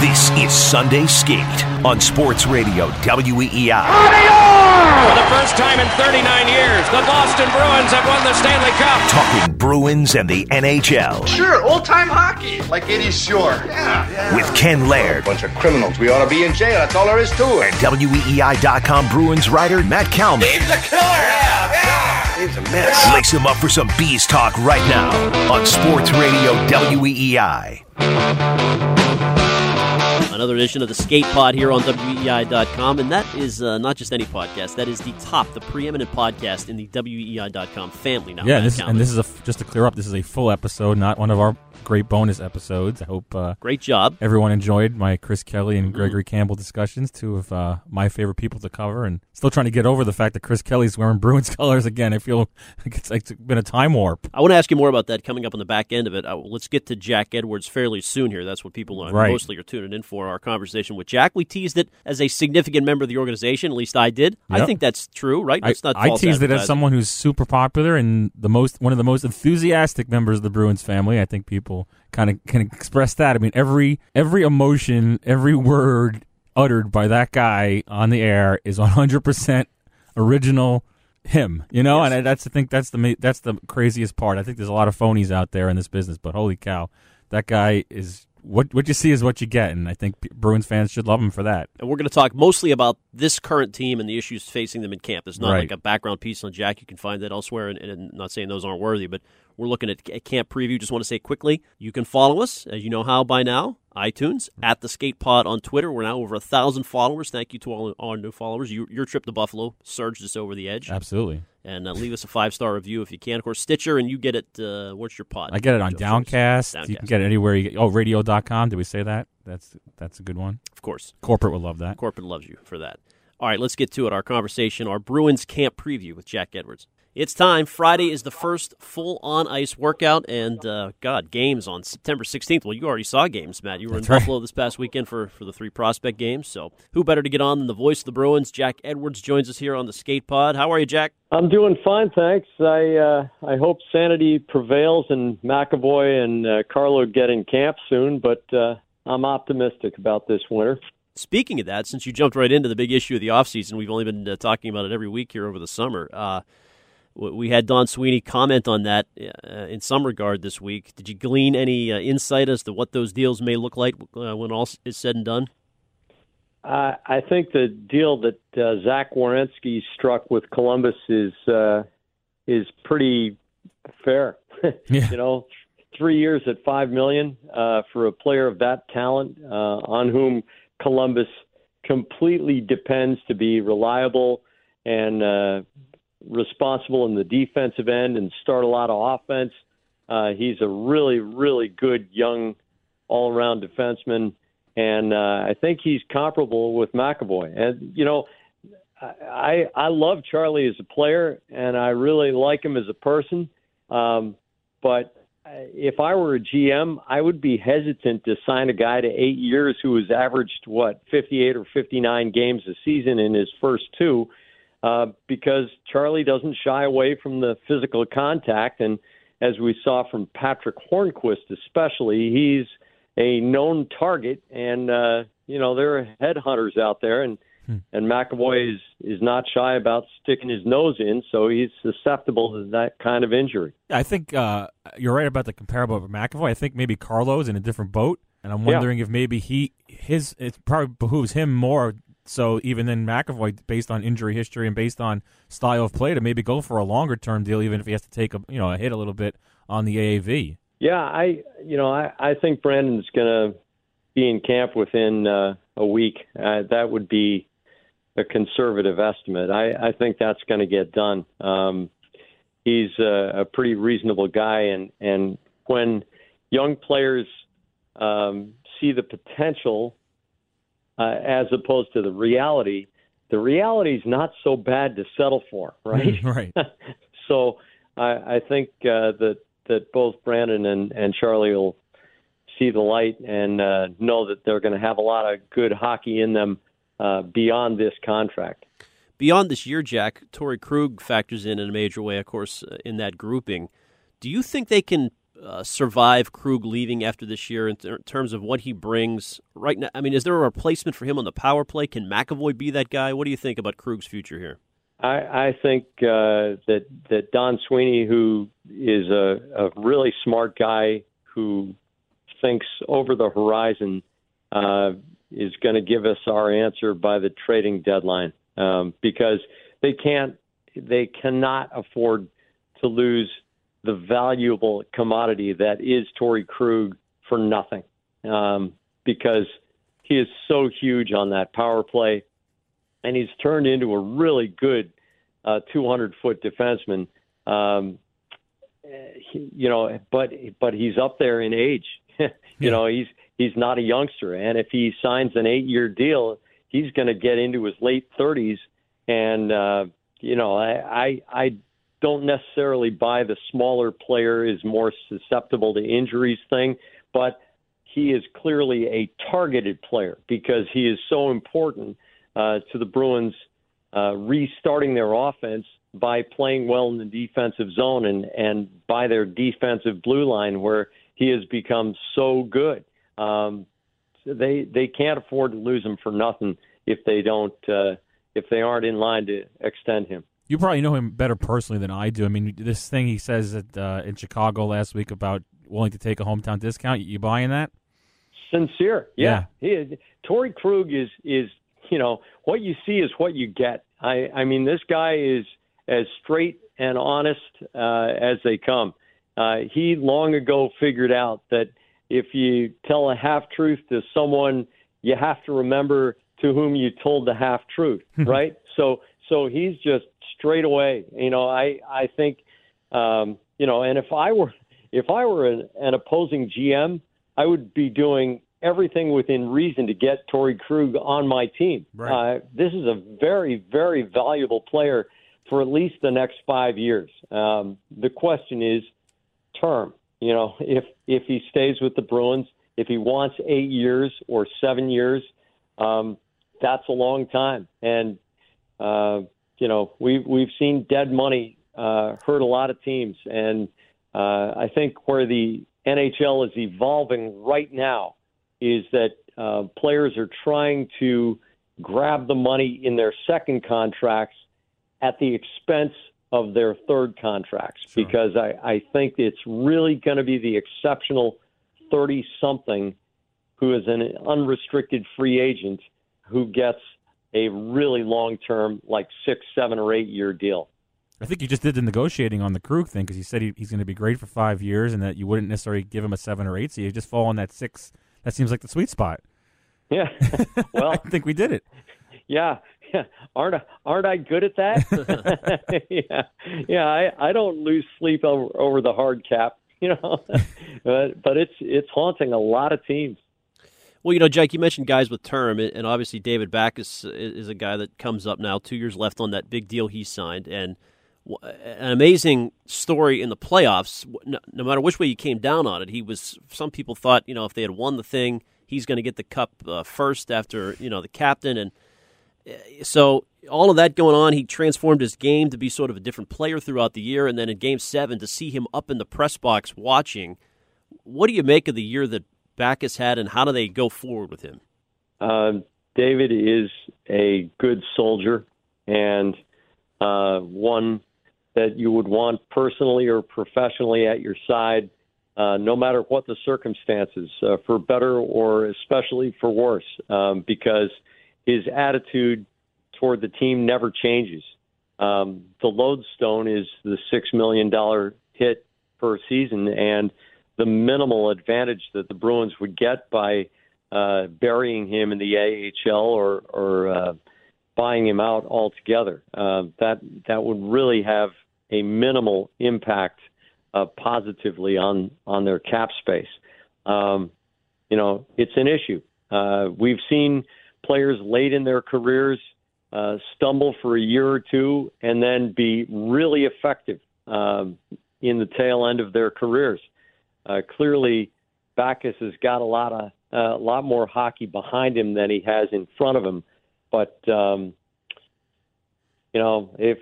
This is Sunday Skate on Sports Radio WEEI. For the first time in 39 years, the Boston Bruins have won the Stanley Cup. Talking Bruins and the NHL Sure, old time hockey. Like Eddie Shore. Yeah. yeah. with Ken Laird bunch of criminals. We ought to be in jail. That's all there is to it. and WEEI.com Bruins writer Matt Kalman. He's a killer. Yeah, yeah. It's a mess. Lace him up for some bees talk right now on Sports Radio WEEI. Another edition of the Skate Pod here on WEI.com. And that is uh, not just any podcast, that is the top, the preeminent podcast in the WEI.com family now. Yeah, Matt this, Kalman. and this is a just to clear up. This is a full episode, not one of our great bonus episodes. I hope uh, Great job. everyone enjoyed my Chris Kelly and Gregory Campbell discussions, two of uh, my favorite people to cover, and still trying to get over the fact that Chris Kelly's wearing Bruins colors again. I feel like it's, like it's been a time warp. I want to ask you more about that coming up on the back end of it. Uh, let's get to Jack Edwards fairly soon here. That's what people Right. mostly are tuning in for. Our conversation with Jack. We teased it as a significant member of the organization. At least I did. I think that's true, right? I, It's not I teased it as someone who's super popular and the most one of the most enthusiastic members of the Bruins family. I think people kind of can express that. I mean, every every emotion, every word uttered by that guy on the air is 100% original him, you know, and I, that's I think that's the that's the craziest part. I think there's a lot of phonies out there in this business, but holy cow, that guy is what what you see is what you get, and I think Bruins fans should love him for that. And we're going to talk mostly about this current team and the issues facing them in camp. It's not Right. like a background piece on Jack. You can find that elsewhere, and, and not saying those aren't worthy, but we're looking at a camp preview. Just want to say quickly, you can follow us, as you know how by now, iTunes, at the Skate Pod on Twitter. We're now over a thousand followers. Thank you to all our new followers. You, your trip to Buffalo surged us over the edge. Absolutely. And uh, leave us a five star review if you can. Of course, Stitcher, and you get it. Uh, what's your pod? I get it on Joe? Downcast. You can get it anywhere. You get, oh, radio.com. Did we say that? That's that's a good one. Of course. Corporate would love that. Corporate loves you for that. All right, let's get to it. Our conversation, our Bruins camp preview with Jack Edwards. It's time. Friday is the first full on ice workout, and uh, God, games on September 16th. Well, you already saw games, Matt. You were That's in right. Buffalo this past weekend for, for the three prospect games. So, who better to get on than the voice of the Bruins? Jack Edwards joins us here on the Skate Pod. How are you, Jack? I'm doing fine, thanks. I uh, I hope sanity prevails and McAvoy and uh, Carlo get in camp soon, but uh, I'm optimistic about this winter. Speaking of that, since you jumped right into the big issue of the offseason, we've only been uh, talking about it every week here over the summer. Uh, w- we had Don Sweeney comment on that uh, in some regard this week. Did you glean any uh, insight as to what those deals may look like uh, when all is said and done? Uh, I think the deal that uh, Zach Werenski struck with Columbus is uh, is pretty fair. Yeah. you know, three years at five million uh, for a player of that talent, uh, on whom Columbus completely depends to be reliable and uh, responsible in the defensive end and start a lot of offense. Uh, he's a really, really good young all-around defenseman, and uh, I think he's comparable with McAvoy. And you know, I I love Charlie as a player, and I really like him as a person. Um, but if I were a GM, I would be hesitant to sign a guy to eight years who has averaged what 58 or 59 games a season in his first two, uh, because Charlie doesn't shy away from the physical contact, and as we saw from Patric Hornqvist, especially, he's a known target, and uh, you know there are headhunters out there, and and McAvoy is is not shy about sticking his nose in, so he's susceptible to that kind of injury. I think uh, you're right about the comparable of McAvoy. I think maybe Carlo's in a different boat, and I'm Yeah. wondering if maybe he his it probably behooves him more so even then, McAvoy based on injury history and based on style of play to maybe go for a longer term deal, even if he has to take a you know a hit a little bit on the AAV. Yeah, I you know I I think Brandon's going to be in camp within uh, a week. Uh, that would be a conservative estimate. I I think that's going to get done. Um, he's a, a pretty reasonable guy, and and when young players um, see the potential uh, as opposed to the reality, the reality is not so bad to settle for, right? right. so I, I think uh, that that both Brandon and, and Charlie will see the light and uh, know that they're going to have a lot of good hockey in them uh, beyond this contract. Beyond this year, Jack, Torey Krug factors in in a major way, of course, uh, in that grouping. Do you think they can uh, survive Krug leaving after this year in, ter- terms of what he brings right now? I mean, is there a replacement for him on the power play? Can McAvoy be that guy? What do you think about Krug's future here? I, I think uh, that that Don Sweeney, who is a, a really smart guy who thinks over the horizon, uh, is going to give us our answer by the trading deadline um, because they can't, they cannot afford to lose the valuable commodity that is Torey Krug for nothing um, because he is so huge on that power play and he's turned into a really good uh, 200 foot defenseman. Um, he, you know, but but he's up there in age. you Yeah. know, he's he's not a youngster, and if he signs an eight year deal, he's going to get into his late 30s. And uh, you know, I, I I don't necessarily buy the smaller player is more susceptible to injuries thing, but he is clearly a targeted player because he is so important uh, to the Bruins uh, restarting their offense by playing well in the defensive zone and, and by their defensive blue line where he has become so good. Um, they they can't afford to lose him for nothing if they don't uh, if they aren't in line to extend him. You probably know him better personally than I do. I mean, this thing he says at, uh, in Chicago last week about willing to take a hometown discount. You buying that? Sincere, yeah. He, Torey Krug is is you know what you see is what you get. I I mean this guy is as straight and honest uh, as they come. Uh, he long ago figured out that if you tell a half truth to someone, you have to remember to whom you told the half truth, right? So so he's just straight away. You know, I I think um, you know, and if I were if I were an, an opposing GM, I would be doing everything within reason to get Torey Krug on my team. Right. Uh, this is a very very valuable player for at least the next five years. Um, the question is term. You know, if if he stays with the Bruins, if he wants eight years or seven years, um, that's a long time. And uh, you know, we've we've seen dead money uh, hurt a lot of teams, and uh, I think where the NHL is evolving right now is that uh, players are trying to grab the money in their second contracts at the expense of their third contracts. Because I, I think it's really going to be the exceptional 30 something who is an unrestricted free agent who gets a really long term, like six, seven, or eight year deal. I think you just did the negotiating on the Krug thing because he said he, he's going to be great for five years and that you wouldn't necessarily give him a seven or eight. So you just fall on that six. That seems like the sweet spot. Yeah. well, I think we did it. yeah. Yeah. Aren't I, aren't I good at that? yeah. Yeah. I, I don't lose sleep over, over the hard cap, you know, but, but it's, it's haunting a lot of teams. Well, you know, Jake, you mentioned guys with term, and obviously David Backes is a guy that comes up now, two years left on that big deal he signed, and an amazing story in the playoffs. No, matter which way you came down on it, he was. Some people thought, you know, if they had won the thing, he's going to get the cup uh, first after you know the captain, and uh, so all of that going on, he transformed his game to be sort of a different player throughout the year, and then in Game Seven to see him up in the press box watching. What do you make of the year that Backes had, and how do they go forward with him? Uh, David is a good soldier and uh, one that you would want personally or professionally at your side, uh, no matter what the circumstances, uh, for better or especially for worse, um, because his attitude toward the team never changes. Um, the lodestone is the six million dollar hit per season, and the minimal advantage that the Bruins would get by uh, burying him in the AHL or, or uh, buying him out altogether. Uh, that that would really have a minimal impact uh, positively on on their cap space. Um, you know, it's an issue. Uh, we've seen players late in their careers uh, stumble for a year or two and then be really effective um, in the tail end of their careers. Uh, clearly, Backes has got a lot of uh, a lot more hockey behind him than he has in front of him. But um, you know, if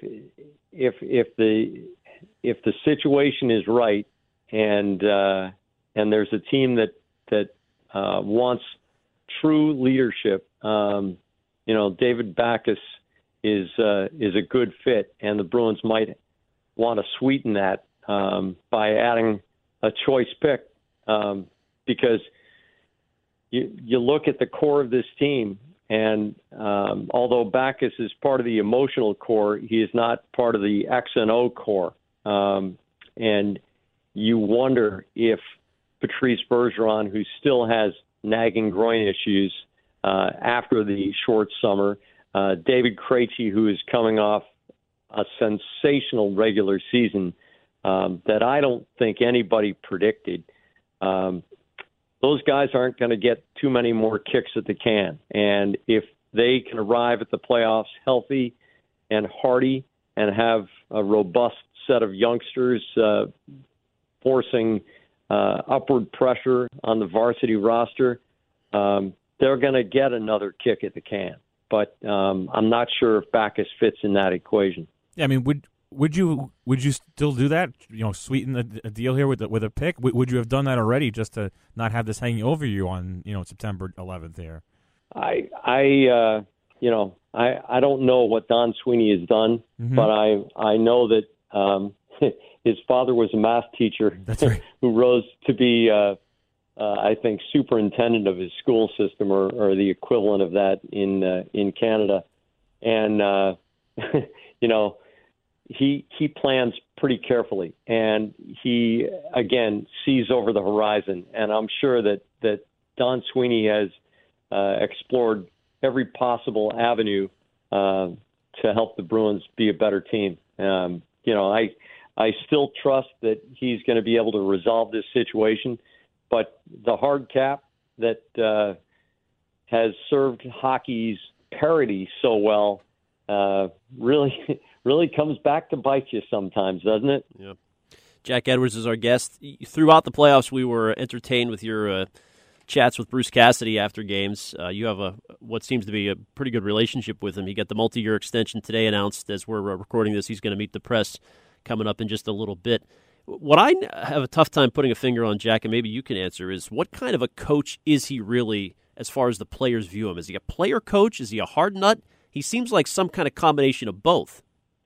if if the if the situation is right and uh, and there's a team that that uh, wants true leadership. Um, you know, David Backes is uh, is a good fit, and the Bruins might want to sweeten that um, by adding a choice pick um, because you you look at the core of this team, and um, although Backes is part of the emotional core, he is not part of the X and O core, um, and you wonder if Patrice Bergeron, who still has nagging groin issues uh, after the short summer, uh, David Krejci, who is coming off a sensational regular season um, that I don't think anybody predicted. Um, those guys aren't going to get too many more kicks at the can. And if they can arrive at the playoffs healthy and hearty and have a robust set of youngsters uh, forcing uh, upward pressure on the varsity roster, um, they're going to get another kick at the can. But um, I'm not sure if Backes fits in that equation. I mean, would would you would you still do that? You know, sweeten the, deal here with the, with a pick. W- would you have done that already just to not have this hanging over you on you know September 11th here? I I uh, you know I I don't know what Don Sweeney has done, Mhm. but I I know that um, his father was a math teacher That's right. who rose to be uh, uh, I think superintendent of his school system or, or the equivalent of that in uh, in Canada, and uh, you know he he plans pretty carefully and he again sees over the horizon and I'm sure that that Don Sweeney has uh, explored every possible avenue uh, to help the Bruins be a better team. Um, you know, I I still trust that he's going to be able to resolve this situation, but the hard cap that uh, has served hockey's parity so well uh, really really comes back to bite you sometimes, doesn't it? Yeah. Jack Edwards is our guest. Throughout the playoffs, we were entertained with your uh, chats with Bruce Cassidy after games. Uh, you have a what seems to be a pretty good relationship with him. He got the multi-year extension today announced as we're uh, recording this. He's going to meet the press coming up in just a little bit. What I have a tough time putting a finger on, Jack, and maybe you can answer, is what kind of a coach is he really as far as the players view him? Is he a player coach? Is he a hard nut? He seems like some kind of combination of both.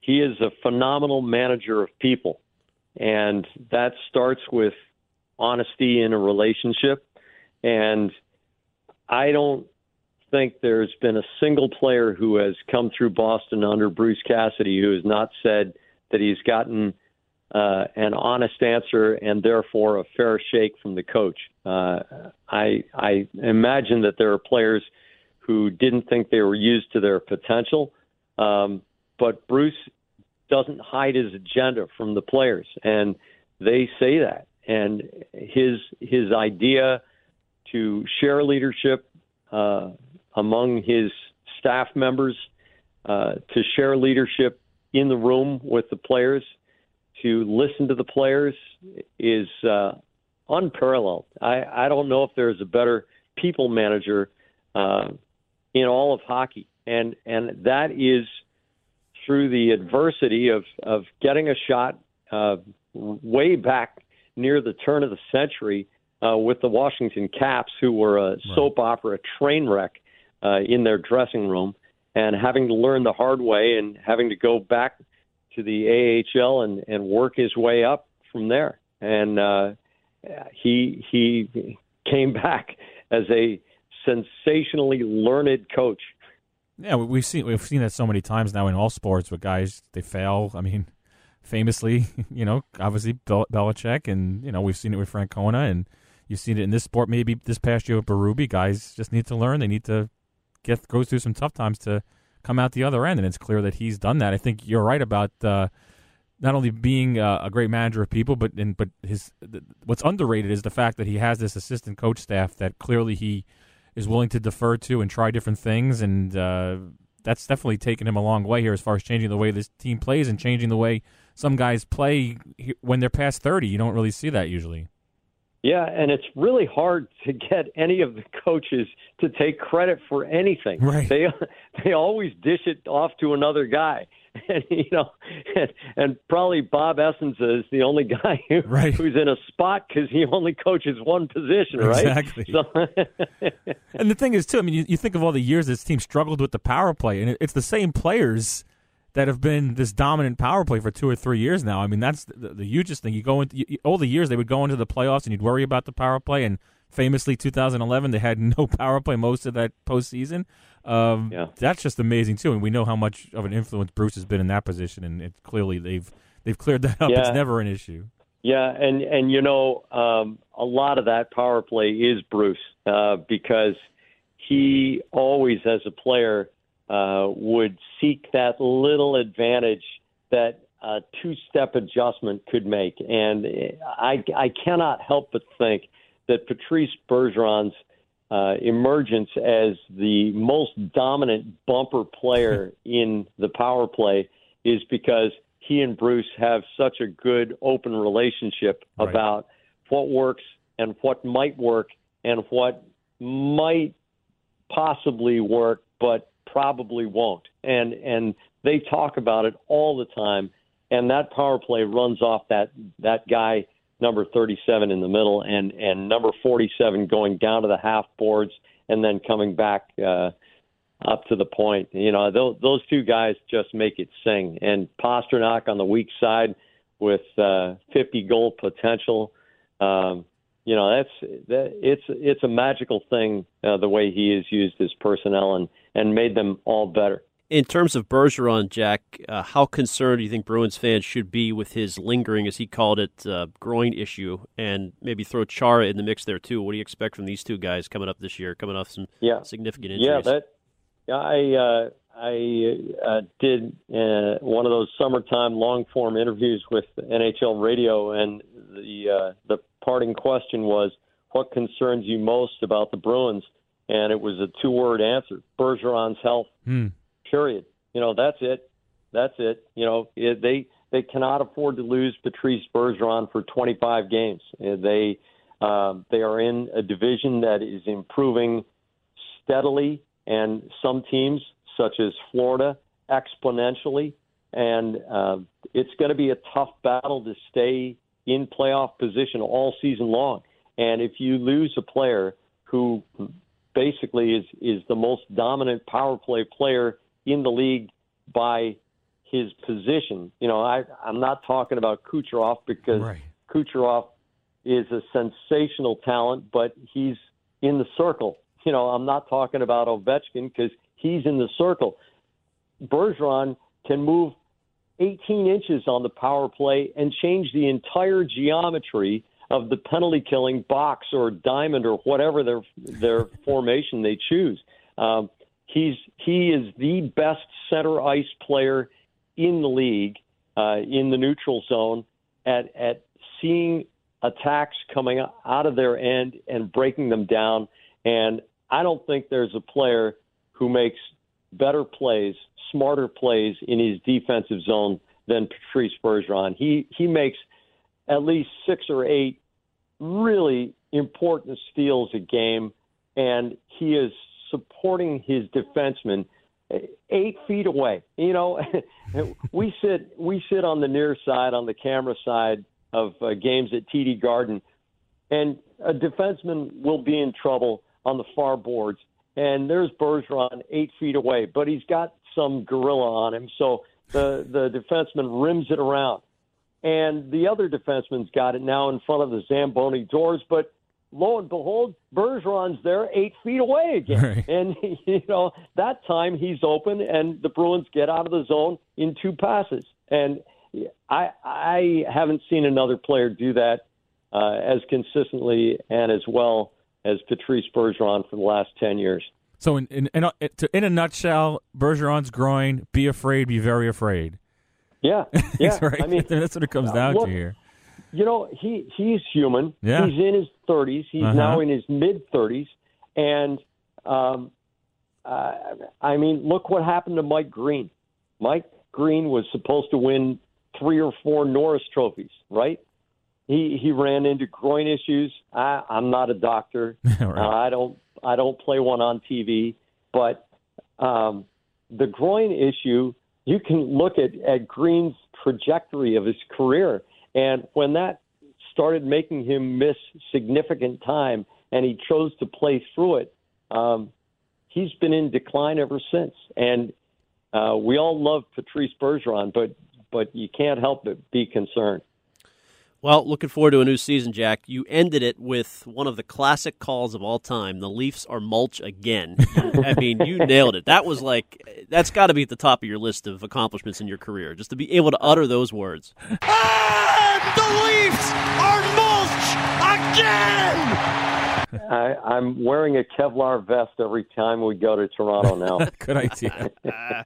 He is a phenomenal manager of people. And that starts with honesty in a relationship. And I don't think there's been a single player who has come through Boston under Bruce Cassidy who has not said that he's gotten uh, an honest answer and therefore a fair shake from the coach. Uh, I, I imagine that there are players who didn't think they were used to their potential. Um, but Bruce doesn't hide his agenda from the players, and they say that. And his his idea to share leadership uh, among his staff members, uh, to share leadership in the room with the players, to listen to the players is uh, unparalleled. I, I don't know if there's a better people manager uh, in all of hockey, and and that is through the adversity of of getting a shot uh, way back near the turn of the century uh, with the Washington Caps, who were a soap opera train wreck uh, in their dressing room, and having to learn the hard way and having to go back to the AHL and and work his way up from there. And uh, he he came back as a sensationally learned coach. Yeah, we- we've seen we've seen that so many times now in all sports with guys they fail. I mean, famously, you know, obviously Bel- Belichick, and you know we've seen it with Francona, and you've seen it in this sport. Maybe this past year with Berube, guys just need to learn. They need to get go through some tough times to come out the other end, and it's clear that he's done that. I think you're right about uh, not only being uh, a great manager of people, but and, but his th- what's underrated is the fact that he has this assistant coach staff that clearly he is willing to defer to and try different things, and uh, that's definitely taken him a long way here as far as changing the way this team plays and changing the way some guys play when they're past thirty. You don't really see that usually. Yeah, and it's really hard to get any of the coaches to take credit for anything. Right. They they always dish it off to another guy. and you know, and, and probably Bob Essensa is the only guy who, Right. who's in a spot because he only coaches one position, right? Exactly. So, And the thing is, too, I mean, you, you think of all the years this team struggled with the power play, and it, it's the same players that have been this dominant power play for two or three years now. I mean, that's the, the hugest thing. You go into you, all the years they would go into the playoffs, and you'd worry about the power play. And famously, 2011, they had no power play most of that postseason. Um, Yeah. That's just amazing too, and we know how much of an influence Bruce has been in that position, and it clearly they've they've cleared that up. It's never an issue. Yeah, and and you know, um, a lot of that power play is Bruce uh, because he always, as a player, uh, would seek that little advantage that a two-step adjustment could make, and I I cannot help but think that Patrice Bergeron's uh, emergence as the most dominant bumper player in the power play is because he and Bruce have such a good open relationship Right. about what works and what might work and what might possibly work but probably won't. And and they talk about it all the time and that power play runs off that that guy number 37 in the middle and and number 47 going down to the half boards and then coming back uh up to the point. You know, those, those two guys just make it sing. And Pastrnak on the weak side with uh, 50 goal potential. Um, you know, that's that, it's it's a magical thing uh, the way he has used his personnel and and made them all better. In terms of Bergeron, Jack, uh, how concerned do you think Bruins fans should be with his lingering, as he called it, uh, groin issue, and maybe throw Chara in the mix there too? What do you expect from these two guys coming up this year, coming off some Yeah. significant injuries? Yeah, that yeah, I uh, I uh, did uh, one of those summertime long form interviews with NHL Radio, and the uh, the parting question was, "What concerns you most about the Bruins?" And it was a two word answer: Bergeron's health. Hmm. Period. You know, that's it. That's it. You know, it, they they cannot afford to lose Patrice Bergeron for 25 games. Uh, They um, they are in a division that is improving steadily, and some teams, such as Florida, exponentially. And uh, it's going to be a tough battle to stay in playoff position all season long. And if you lose a player who basically is is the most dominant power play player in the league by his position, you know, I I'm not talking about Kucherov because Right. Kucherov is a sensational talent, but he's in the circle. You know, I'm not talking about Ovechkin because he's in the circle. Bergeron can move 18 inches on the power play and change the entire geometry of the penalty killing box or diamond or whatever their their formation they choose. Um, he's he is the best center ice player in the league uh, in the neutral zone at at seeing attacks coming out of their end and breaking them down. And I don't think there's a player who makes better plays, smarter plays in his defensive zone than Patrice Bergeron. He he makes at least six or eight really important steals a game, and he is supporting his defenseman eight feet away. You know, we sit we sit on the near side, on the camera side of uh, games at TD Garden, and a defenseman will be in trouble on the far boards, and there's Bergeron eight feet away, but he's got some gorilla on him, so the the defenseman rims it around, and the other defenseman's got it now in front of the Zamboni doors, but lo and behold, Bergeron's there eight feet away again. Right. And, you know, that time he's open and the Bruins get out of the zone in two passes. And I, I haven't seen another player do that uh, as consistently and as well as Patrice Bergeron for the last 10 years. So, in in in a, in a nutshell, Bergeron's groin. Be afraid. Be very afraid. Yeah. Yeah. right. I mean, that's what it comes uh, down to here. You know, he he's human. Yeah. He's in his 30s. He's Uh-huh. now in his mid 30s, and um, uh, I mean, look what happened to Mike Green. Mike Green was supposed to win three or four Norris trophies, right? He he ran into groin issues. I, I'm not a doctor. Right. Uh, I don't I don't play one on TV, but um, the groin issue, you can look at, at Green's trajectory of his career. And when that started making him miss significant time and he chose to play through it, um, he's been in decline ever since. And uh, we all love Patrice Bergeron, but but you can't help but be concerned. Well, looking forward to a new season, Jack. You ended it with one of the classic calls of all time. The Leafs are mulch again. I mean, you nailed it. That was like, that's got to be at the top of your list of accomplishments in your career, just to be able to utter those words. And the Leafs are mulch again! I, I'm wearing a Kevlar vest every time we go to Toronto now. Good idea.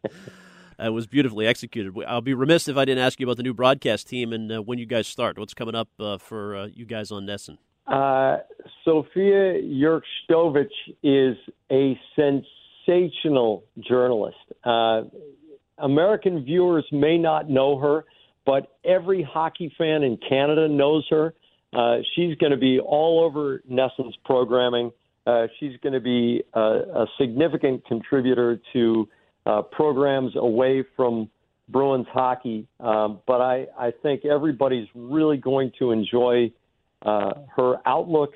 It was beautifully executed. I'll be remiss if I didn't ask you about the new broadcast team and uh, when you guys start. What's coming up uh, for uh, you guys on NESN? Uh, Sophia Jurksztowicz is a sensational journalist. Uh, American viewers may not know her, but every hockey fan in Canada knows her. Uh, she's going to be all over NESN's programming. Uh, she's going to be a, a significant contributor to uh, programs away from Bruins hockey. Um, but I, I think everybody's really going to enjoy uh, her outlook,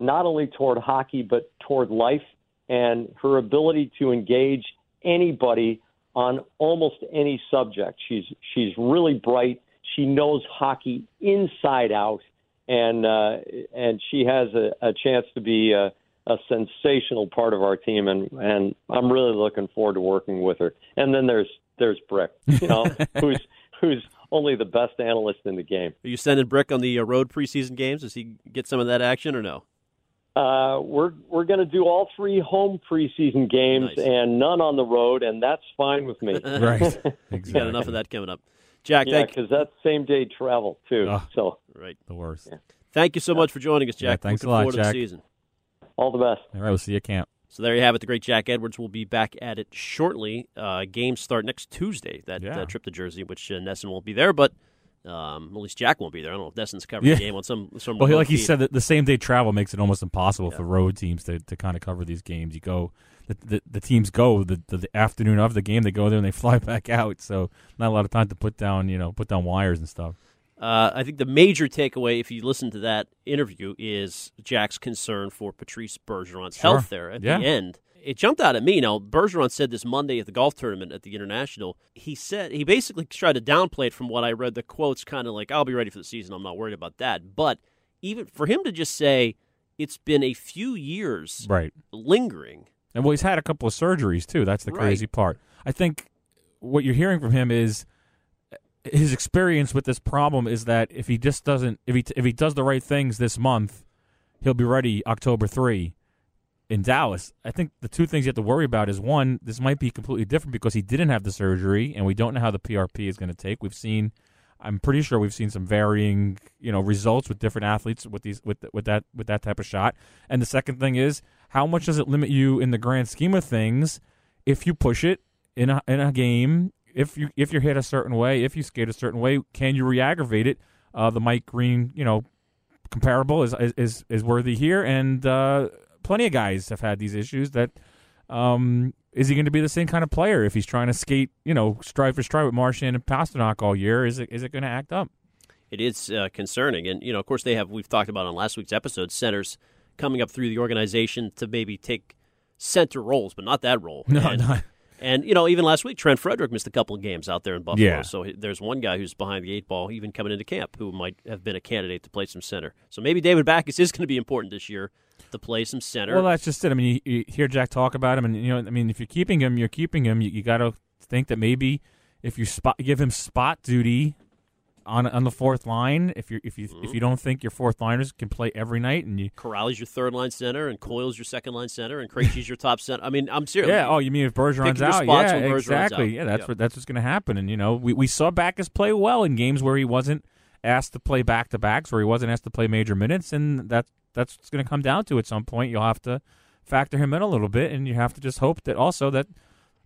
not only toward hockey, but toward life and her ability to engage anybody on almost any subject. She's, she's really bright. She knows hockey inside out. And uh, and she has a, a chance to be a, a sensational part of our team, and and I'm really looking forward to working with her. And then there's there's Brick, you know, who's who's only the best analyst in the game. Are you sending Brick on the uh, road preseason games? Does he get some of that action or no? Uh, we're we're going to do all three home preseason games Nice. and none on the road, and that's fine with me. right. Got enough of that coming up. Jack, yeah, because that's same day travel too. Oh. So right. The worst. thank you so much for joining us, Jack. Yeah, thanks Looking a lot, forward to Jack. the season. All the best. All right, we'll see you at camp. So there you have it. The great Jack Edwards will be back at it shortly. Uh, games start next Tuesday. That Yeah. uh, trip to Jersey, which uh, NESN won't be there, but um, at least Jack won't be there. I don't know if NESN's covering Yeah. the game on some some. Well, he- remote like he feed. said, that the same day travel makes it almost impossible for road teams to, to kind of cover these games. You go, the, the, the teams go the, the, the afternoon of the game. They go there and they fly back out. So not a lot of time to put down, you know, put down wires and stuff. Uh, I think the major takeaway, if you listen to that interview, is Jack's concern for Patrice Bergeron's Sure. health there at Yeah. the end. It jumped out at me. Now, Bergeron said this Monday at the golf tournament at the International. He said he basically tried to downplay it from what I read. The quotes kind of like, "I'll be ready for the season. I'm not worried about that." But even for him to just say it's been a few years Right. lingering, And well, he's had a couple of surgeries too. That's the Right. crazy part. I think what you're hearing from him is his experience with this problem is that if he just doesn't, if he if he does the right things this month, he'll be ready October three in Dallas. I think the two things you have to worry about is one, this might be completely different because he didn't have the surgery, and we don't know how the PRP is going to take. We've seen. I'm pretty sure we've seen some varying, you know, results with different athletes with these with with that with that type of shot. And the second thing is, how much does it limit you in the grand scheme of things if you push it in a in a game? If you if you're hit a certain way, if you skate a certain way, can you re-aggravate it? Uh, the Mike Green, you know, comparable is is is worthy here, and uh, plenty of guys have had these issues. That um, is he going to be the same kind of player if he's trying to skate, you know, stride for stride with Marchand and Pastrnak all year? Is it is it going to act up? it is uh, concerning. And you know, of course, they have. We've talked about on last week's episode centers coming up through the organization to maybe take center roles, but not that role. No, and, not- and you know, even last week, Trent Frederick missed a couple of games out there in Buffalo. Yeah. So there's one guy who's behind the eight ball, even coming into camp, who might have been a candidate to play some center. So maybe David Backes is going to be important this year to play some center. Well, that's just it. I mean, you, you hear Jack talk about him, and you know, I mean, if you're keeping him, you're keeping him. You, you got to think that maybe if you spot give him spot duty on on the fourth line, if you if you Mm-hmm. if you don't think your fourth liners can play every night, and you Kuraly's your third line center, and Coyle's your second line center, and Krejci's your top center. I mean, I'm serious. Yeah. Oh, you mean if Bergeron's out? spots Yeah, Bergeron's exactly. out. Yeah, that's Yeah. what that's what's going to happen. And you know, we we saw Backes play well in games where he wasn't asked to play back to backs, where he wasn't asked to play major minutes, and that that's what's going to come down to at some point. You'll have to factor him in a little bit, and you have to just hope that also that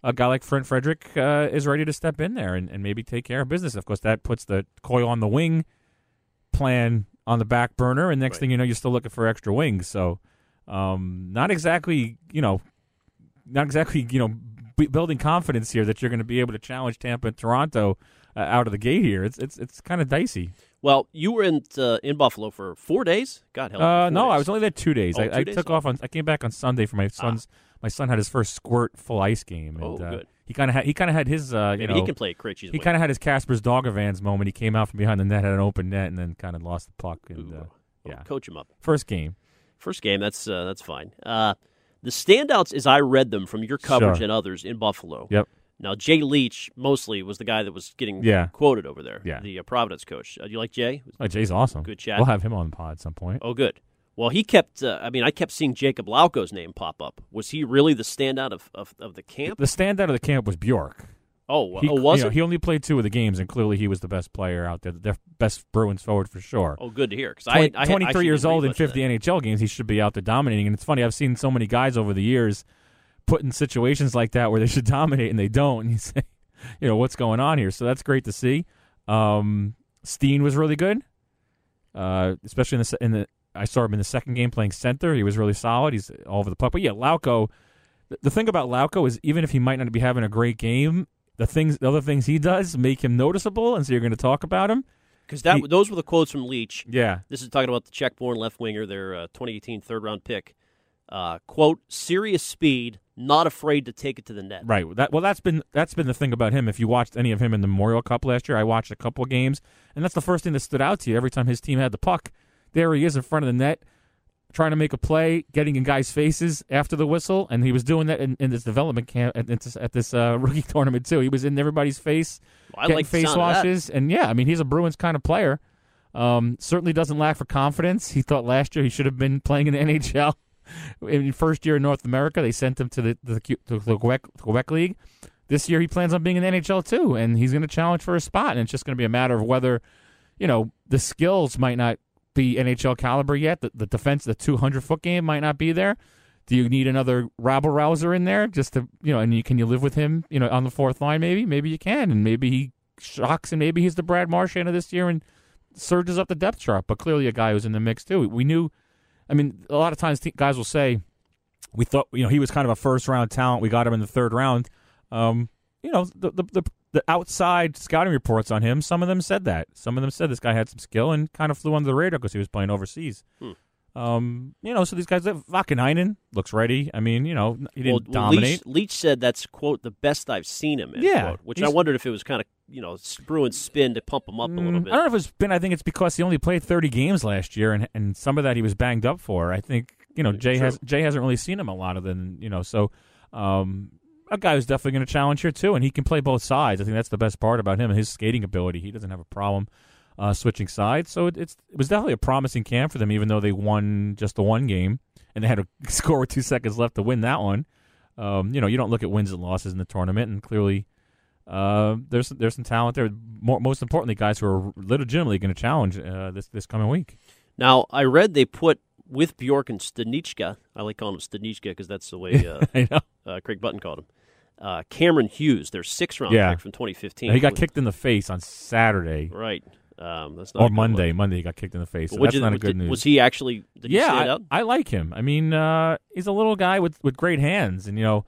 a guy like Trent Frederick uh, is ready to step in there and, and maybe take care of business. Of course, that puts the Coyle on the wing plan on the back burner, and next Right. thing you know, you're still looking for extra wings. So, um, not exactly, you know, not exactly, you know, b- building confidence here that you're going to be able to challenge Tampa and Toronto uh, out of the gate here. It's it's it's kind of dicey. Well, you were in uh, in Buffalo for four days. God help. Uh, no, four I was only there two days. Oh, I, two I days? took off on. I came back on Sunday for my son's. My son had his first squirt full ice game. And, Oh, uh. He kind of had. He kind of had his. Uh, you Maybe know, he can play Krejci's He kind of had his Casper's Doggervans moment. He came out from behind the net, had an open net, and then kind of lost the puck. And uh, yeah, coach him up. first game. First game, that's uh, that's fine. Uh, the standouts, as I read them from your coverage Sure. and others in Buffalo. Yep. Now, Jay Leach mostly was the guy that was getting Yeah. quoted over there. Yeah. The uh, Providence coach. Uh, do you like Jay? Oh, Jay's awesome. Good chat. We'll have him on the pod at some point. Oh, good. Well, he kept. Uh, I mean, I kept seeing Jacob Lauko's name pop up. Was he really the standout of, of, of the camp? The standout of the camp was Bjork. Oh, He, oh, was you know, he only played two of the games, and clearly he was the best player out there, the best Bruins forward for sure. Oh, good to hear. Because I, Twenty- I, I 23 years old in 50. NHL games, he should be out there dominating. And it's funny, I've seen so many guys over the years put in situations like that where they should dominate and they don't. And you say, you know, what's going on here? So that's great to see. Um, Steen was really good, uh, especially in the, in the. I saw him in the second game playing center. He was really solid. He's all over the puck. But yeah, Lauko. The, the thing about Lauko is even if he might not be having a great game, the things, the other things he does make him noticeable, and so you're going to talk about him. Because that He- those were the quotes from Leach. Yeah, This is talking about the Czech-born left winger, their uh, 2018 third round pick. Uh, quote: serious speed, not afraid to take it to the net. Right. That well, that's been that's been the thing about him. If you watched any of him in the Memorial Cup last year, I watched a couple games, and that's the first thing that stood out to you. Every time his team had the puck, there he is in front of the net, trying to make a play, getting in guys' faces after the whistle, and he was doing that in, in this development camp at, at this, at this uh, rookie tournament too. He was in everybody's face, I getting like face sound of that. washes, and yeah, I mean he's a Bruins kind of player. Um, certainly doesn't lack for confidence. He thought last year he should have been playing in the NHL. In his first year in North America, they sent him to the the, to the Quebec, Quebec League. This year, he plans on being in the NHL too, and he's going to challenge for a spot. And it's just going to be a matter of whether, you know, the skills might not be NHL caliber yet. The, the defense, the 200 foot game might not be there. Do you need another rabble rouser in there just to, you know, and you, can you live with him, you know, on the fourth line? Maybe, maybe you can, and maybe he shocks, and maybe he's the Brad Marchand of this year and surges up the depth chart. But clearly, a guy who's in the mix too. We knew. I mean, a lot of times guys will say, "We thought, you know, he was kind of a first round talent. We got him in the third round." Um, you know, the, the the the outside scouting reports on him. Some of them said that. Some of them said this guy had some skill and kind of flew under the radar because he was playing overseas. Hmm. Um, you know, so these guys, Vaakanainen looks ready. I mean, you know, he didn't Well, dominate. Leach, Leach said that's quote the best I've seen him. Yeah, quote, which I wondered if it was kind of you know Bruins spin to pump him up a little Mm, bit. I don't know if it's been. I think it's because he only played 30 games last year, and and some of that he was banged up for. I think you know Jay True. has Jay hasn't really seen him a lot of than you know. So um, a guy who's definitely going to challenge here too, and he can play both sides. I think that's the best part about him and his skating ability. He doesn't have a problem uh, switching sides. So it, it's it was definitely a promising camp for them, even though they won just the one game and they had to score with two seconds left to win that one. Um, you know, you don't look at wins and losses in the tournament, and clearly. Uh, there's there's some talent there. More, most importantly, guys who are legitimately going to challenge uh, this this coming week. Now I read they put with Bjork and Stanichka. I like calling him Stanichka because that's the way uh, uh, Craig Button called him. Uh, Cameron Hughes, their sixth round Yeah. pick from 2015. Now, he got Was- kicked in the face on Saturday right. Um, that's not or Monday. look. Monday he got kicked in the face. So that's you- not a good did- news. Was he actually? Did he yeah, stand I? I like him. I mean, uh, he's a little guy with, with great hands, and you know,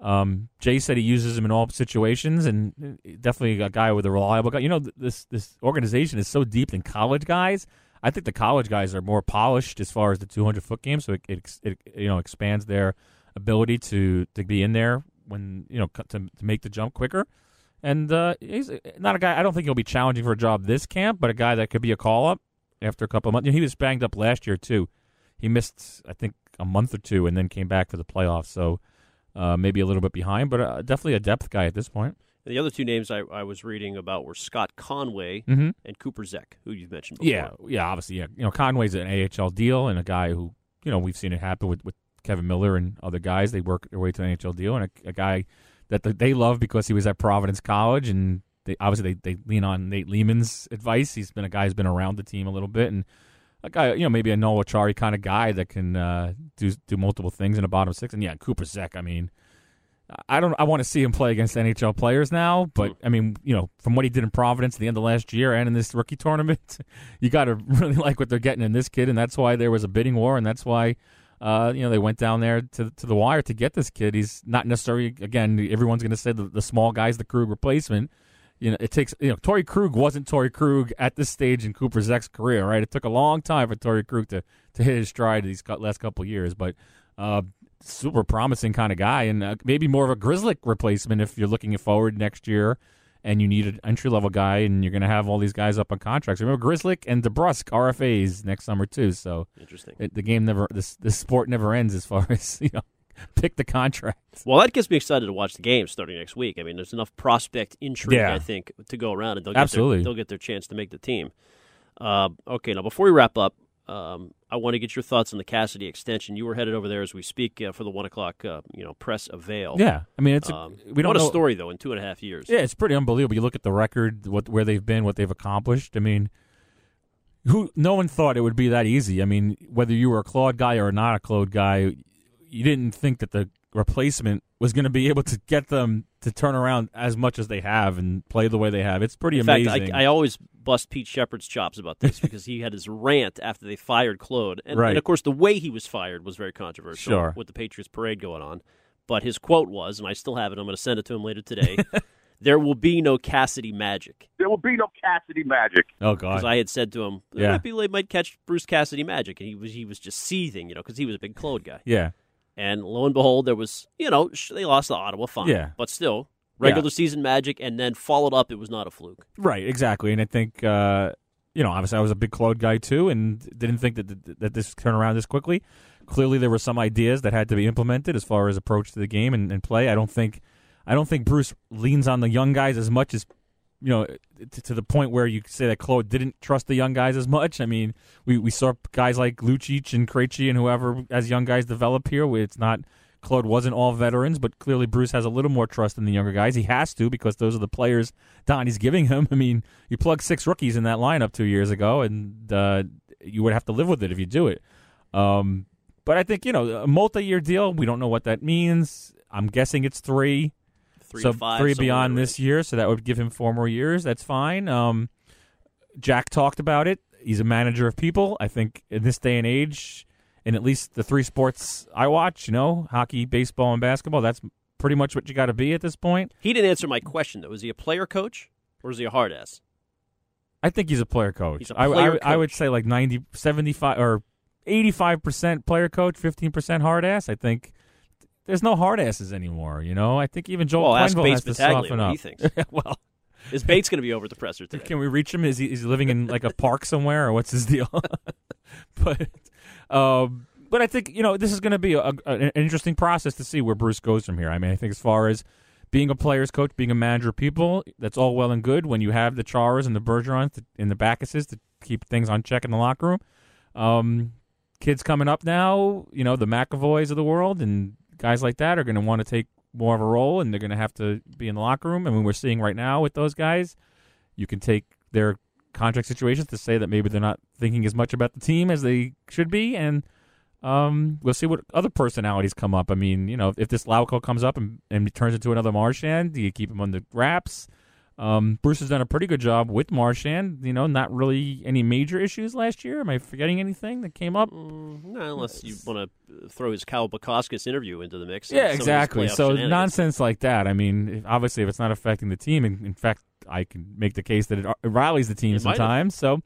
um, Jay said he uses him in all situations, and uh, definitely a guy with a reliable guy. You know, this this organization is so deep in college guys. I think the college guys are more polished as far as the 200 foot game, so it, it, it you know expands their ability to to be in there when you know to to make the jump quicker. And uh, he's not a guy. I don't think he'll be challenging for a job this camp, but a guy that could be a call up after a couple of months. You know, he was banged up last year too. He missed, I think, a month or two, and then came back for the playoffs. So uh, maybe a little bit behind, but uh, definitely a depth guy at this point. The other two names I, I was reading about were Scott Conway Mm-hmm. and Cooper Zech, who you've mentioned before. Yeah, yeah, obviously, yeah. You know, Conway's an AHL deal, and a guy who you know we've seen it happen with, with Kevin Miller and other guys. They work their way to an NHL deal, and a, a guy that th- they love because he was at Providence College, and they obviously they, they lean on Nate Leaman's advice. He's been a guy who's been around the team a little bit, and a guy you know maybe a Noel Acciari kind of guy that can uh, do do multiple things in a bottom six. And yeah, Cooper Zech. I mean. I don't. I want to see him play against NHL players now, but I mean, you know, from what he did in Providence at the end of last year and in this rookie tournament, you got to really like what they're getting in this kid, and that's why there was a bidding war, and that's why Uh, you know, they went down there to to the wire to get this kid. He's not necessarily again. Everyone's going to say the, the small guy's the Krug replacement. You know, it takes you know Torey Krug wasn't Torey Krug at this stage in Cooper Zech's career, right? It took a long time for Torey Krug to to hit his stride these last couple years, but uh, super promising kind of guy, and uh, maybe more of a Grizzly replacement if you're looking forward next year and you need an entry level guy, and you're going to have all these guys up on contracts. Remember, Grzelcyk and DeBrusk RFAs next summer too. So Interesting. it, the game never, this this sport never ends as far as you know, pick the contract. Well, that gets me excited to watch the game starting next week. I mean, there's enough prospect intrigue, Yeah. I think, to go around, and they'll Absolutely. get their, they'll get their chance to make the team. Uh, okay, now before we wrap up, um, I want to get your thoughts on the Cassidy extension. You were headed over there as we speak uh, for the one o'clock, uh, you know, press avail. Yeah, I mean it's a, Um, we don't what a story though in two and a half years. Yeah, it's pretty unbelievable. You look at the record, what where they've been, what they've accomplished. I mean, who? No one thought it would be that easy. I mean, whether you were a Claude guy or not a Claude guy, you didn't think that the replacement was going to be able to get them to turn around as much as they have and play the way they have. It's pretty In amazing. fact, I, I always bust Pete Sheppard's chops about this because he had his rant after they fired Claude, and, Right. and of course the way he was fired was very controversial Sure. with the Patriots parade going on. But his quote was, and I still have it. I'm going to send it to him later today. there will be no Cassidy magic. There will be no Cassidy magic. oh God! Because god, I had said to him, there Yeah. might be, they might catch Bruce Cassidy magic, and he was he was just seething, you know, because he was a big Claude guy. yeah, And lo and behold, there was, you know, they lost to Ottawa, fine, Yeah. but still regular season magic, and then followed up. It was not a fluke. right, exactly. And I think uh, you know, obviously, I was a big Claude guy too, and didn't think that that this turn around this quickly. Clearly, there were some ideas that had to be implemented as far as approach to the game and, and play. I don't think, I don't think Bruce leans on the young guys as much as you know to, to the point where you say that Claude didn't trust the young guys as much. I mean, we, we saw guys like Lucic and Krejci and whoever as young guys develop here. It's not Claude wasn't all veterans, but clearly Bruce has a little more trust in the younger guys. He has to because those are the players Donnie's giving him. I mean, you plug six rookies in that lineup two years ago, and uh, you would have to live with it if you do it. Um, but I think you know a multi-year deal. We don't know what that means. I'm guessing it's three Three so five, three beyond this year, so that would give him four more years. That's fine. Um, Jack talked about it. He's a manager of people. I think in this day and age, in at least the three sports I watch, you know, hockey, baseball, and basketball, that's pretty much what you got to be at this point. He didn't answer my question though. Is he a player coach or is he a hard ass? I think he's a player coach. He's a I- I, player I would coach. say like 90, 75 or 85% player coach, 15% hard ass. I think there's no hard asses anymore, you know? I think even Joel well, ask Bates has to Battaglia soften up. he thinks. well, Is Bates going to be over at the presser today? Can we reach him? Is he is he living in like a park somewhere, or what's his deal? but, um, but I think you know this is going to be a, a- an interesting process to see where Bruce goes from here. I mean, I think as far as being a player's coach, being a manager of people, that's all well and good when you have the Charas and the Bergerons and the Backeses to keep things on check in the locker room. Um, kids coming up now, you know, the McAvoys of the world and guys like that are going to want to take more of a role, and they're going to have to be in the locker room. And we're seeing right now with those guys, you can take their contract situations to say that maybe they're not thinking as much about the team as they should be, and um, we'll see what other personalities come up. I mean, you know, if this Lauko comes up and, and turns into another Marchand, do you keep him on the wraps? Um, Bruce has done a pretty good job with Marchand. You know, not really any major issues last year. Am I forgetting anything that came up? Mm, no, unless you want to throw his Cal Bukowskis interview into the mix. Yeah, some of his exactly. So nonsense like that. I mean, obviously, if it's not affecting the team, in, in fact, I can make the case that it, it rallies the team It sometimes. So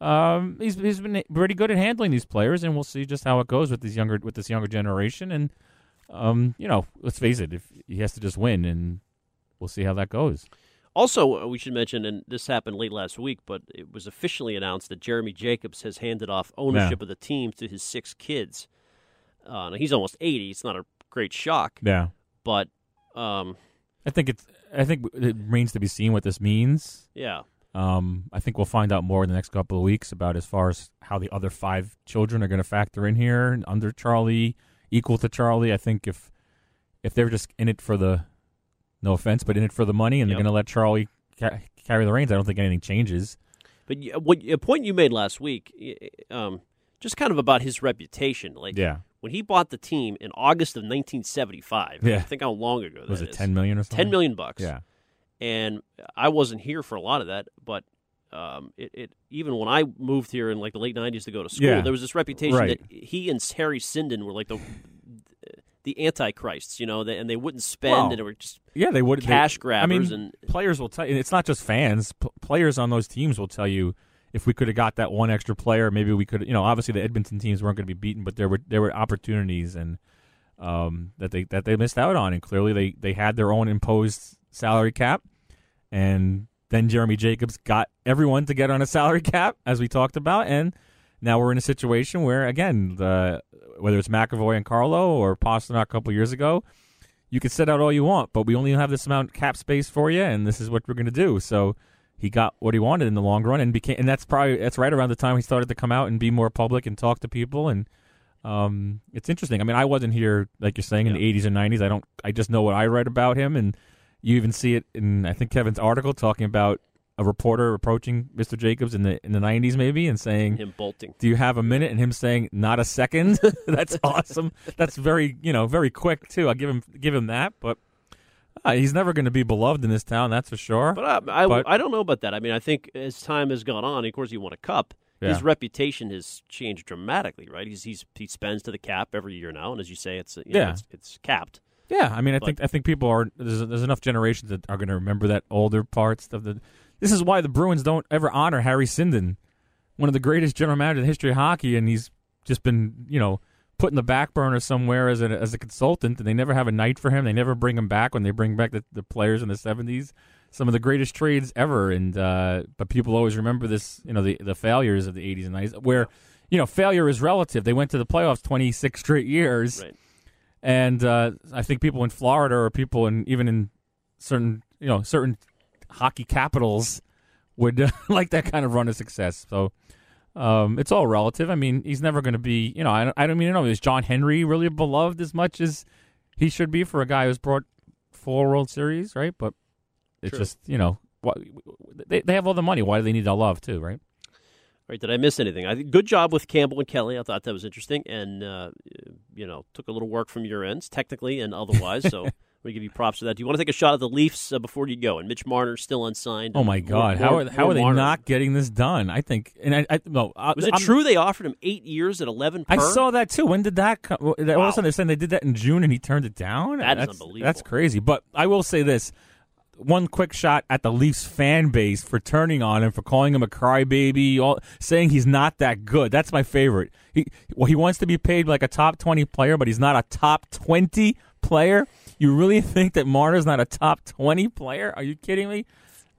um, he's he's been pretty good at handling these players, and we'll see just how it goes with these younger with this younger generation. And um, you know, let's face it, if he has to just win, and we'll see how that goes. Also, uh, we should mention, and this happened late last week, but it was officially announced that Jeremy Jacobs has handed off ownership of the team to his six kids. Uh, he's almost eighty. It's not a great shock, Yeah, but um, I think it's I think it remains to be seen what this means. yeah, Um, I think we'll find out more in the next couple of weeks about as far as how the other five children are going to factor in here under Charlie, equal to Charlie. I think if if they're just in it for the, no offense, but in it for the money, and they're going to let Charlie ca- carry the reins, I don't think anything changes. but what a point you made last week, um, just kind of about his reputation, like Yeah, when he bought the team in August of 1975. Yeah. I think how long ago that was it is. ten million or something? 10 million bucks. Yeah, and I wasn't here for a lot of that, but um, it, it even when I moved here in like the late '90s to go to school, Yeah. there was this reputation Right. that he and Harry Sinden were like the the antichrists, you know, they, and they wouldn't spend, Well, and it were just Yeah, they would they- cash I mean, and players will tell you. It's not just fans. P- players on those teams will tell you if we could have got that one extra player, maybe we could. You know, obviously the Edmonton teams weren't going to be beaten, but there were there were opportunities and um, that they that they missed out on, and clearly they they had their own imposed salary cap, and then Jeremy Jacobs got everyone to get on a salary cap, as we talked about, and now we're in a situation where again, the whether it's McAvoy and Carlo or Pastrnak a couple years ago, you can set out all you want, but we only have this amount of cap space for you, and this is what we're going to do. So he got what he wanted in the long run, and became, and that's probably that's right around the time he started to come out and be more public and talk to people, and um, it's interesting. I mean, I wasn't here like you're saying in the '80s and '90s. I don't. I just know what I read about him, and you even see it in I think Kevin's article talking about a reporter approaching Mr. Jacobs in the in the '90s maybe and saying, him bolting. do you have a minute? And him saying, not a second. That's awesome. That's very, you know, very quick too. I'll give him give him that. But uh, he's never going to be beloved in this town. That's for sure. But uh, I, I, But- I don't know about that. I mean, I think as time has gone on, of course, he won a cup. His reputation has changed dramatically, right? He's, he's he spends to the cap every year now, and as you say, it's you know, Yeah. it's, it's capped. yeah, I mean, I But- think I think people are there's, there's enough generations that are going to remember that older parts of the. This is why the Bruins don't ever honor Harry Sinden, one of the greatest general managers in the history of hockey, and he's just been you know put in the back burner somewhere as a as a consultant, and they never have a night for him. They never bring him back when they bring back the, the players in the seventies. Some of the greatest trades ever, and uh, but people always remember this, you know, the the failures of the eighties and nineties, where you know failure is relative. They went to the playoffs twenty six straight years, Right. and uh, I think people in Florida or people in even in certain you know certain hockey capitals would like that kind of run of success. So um, it's all relative. I mean, he's never going to be. You know, I don't, I don't mean to know is John Henry really beloved as much as he should be for a guy who's brought four World Series, right? But it's True. just you know what they they have all the money. Why do they need the love too, right? Right? Did I miss anything? I good job with Campbell and Kelly. I thought that was interesting, and uh, you know, took a little work from your ends, technically and otherwise. so we give you props for that. Do you want to take a shot at the Leafs uh, before you go? And Mitch Marner's still unsigned. Oh my God, more- how are how are they Marner. not getting this done? I think, and I, I no, I, Was it I'm- true they offered him eight years at eleven? Per? I saw that too. When did that come? All of a sudden they're saying they did that in June and he turned it down. That is that's, unbelievable. That's crazy. But I will say this: one quick shot at the Leafs fan base for turning on him, for calling him a crybaby, all saying he's not that good. That's my favorite. He well, he wants to be paid like a top twenty player, but he's not a top twenty player. You really think that Marner's not a top twenty player? Are you kidding me?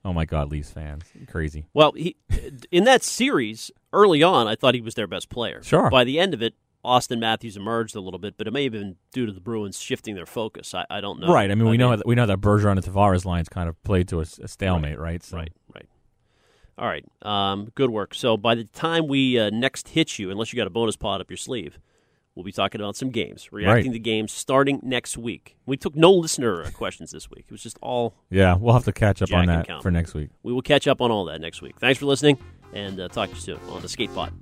Oh my God, Leafs fans, crazy. Well, he in that series early on, I thought he was their best player. Sure. By the end of it, Auston Matthews emerged a little bit, but it may have been due to the Bruins shifting their focus. I, I don't know. Right. I mean, we know that, we know that Bergeron and Tavares lines kind of played to a, a stalemate, right? So. Right, right. All right. Um, good work. So by the time we uh, next hit you, unless you got a bonus pod up your sleeve, we'll be talking about some games, reacting Right. to games starting next week. We took no listener questions this week. It was just all. Yeah, we'll have to catch up on that for next week. We will catch up on all that next week. Thanks for listening, and uh, talk to you soon on the Skate Pod.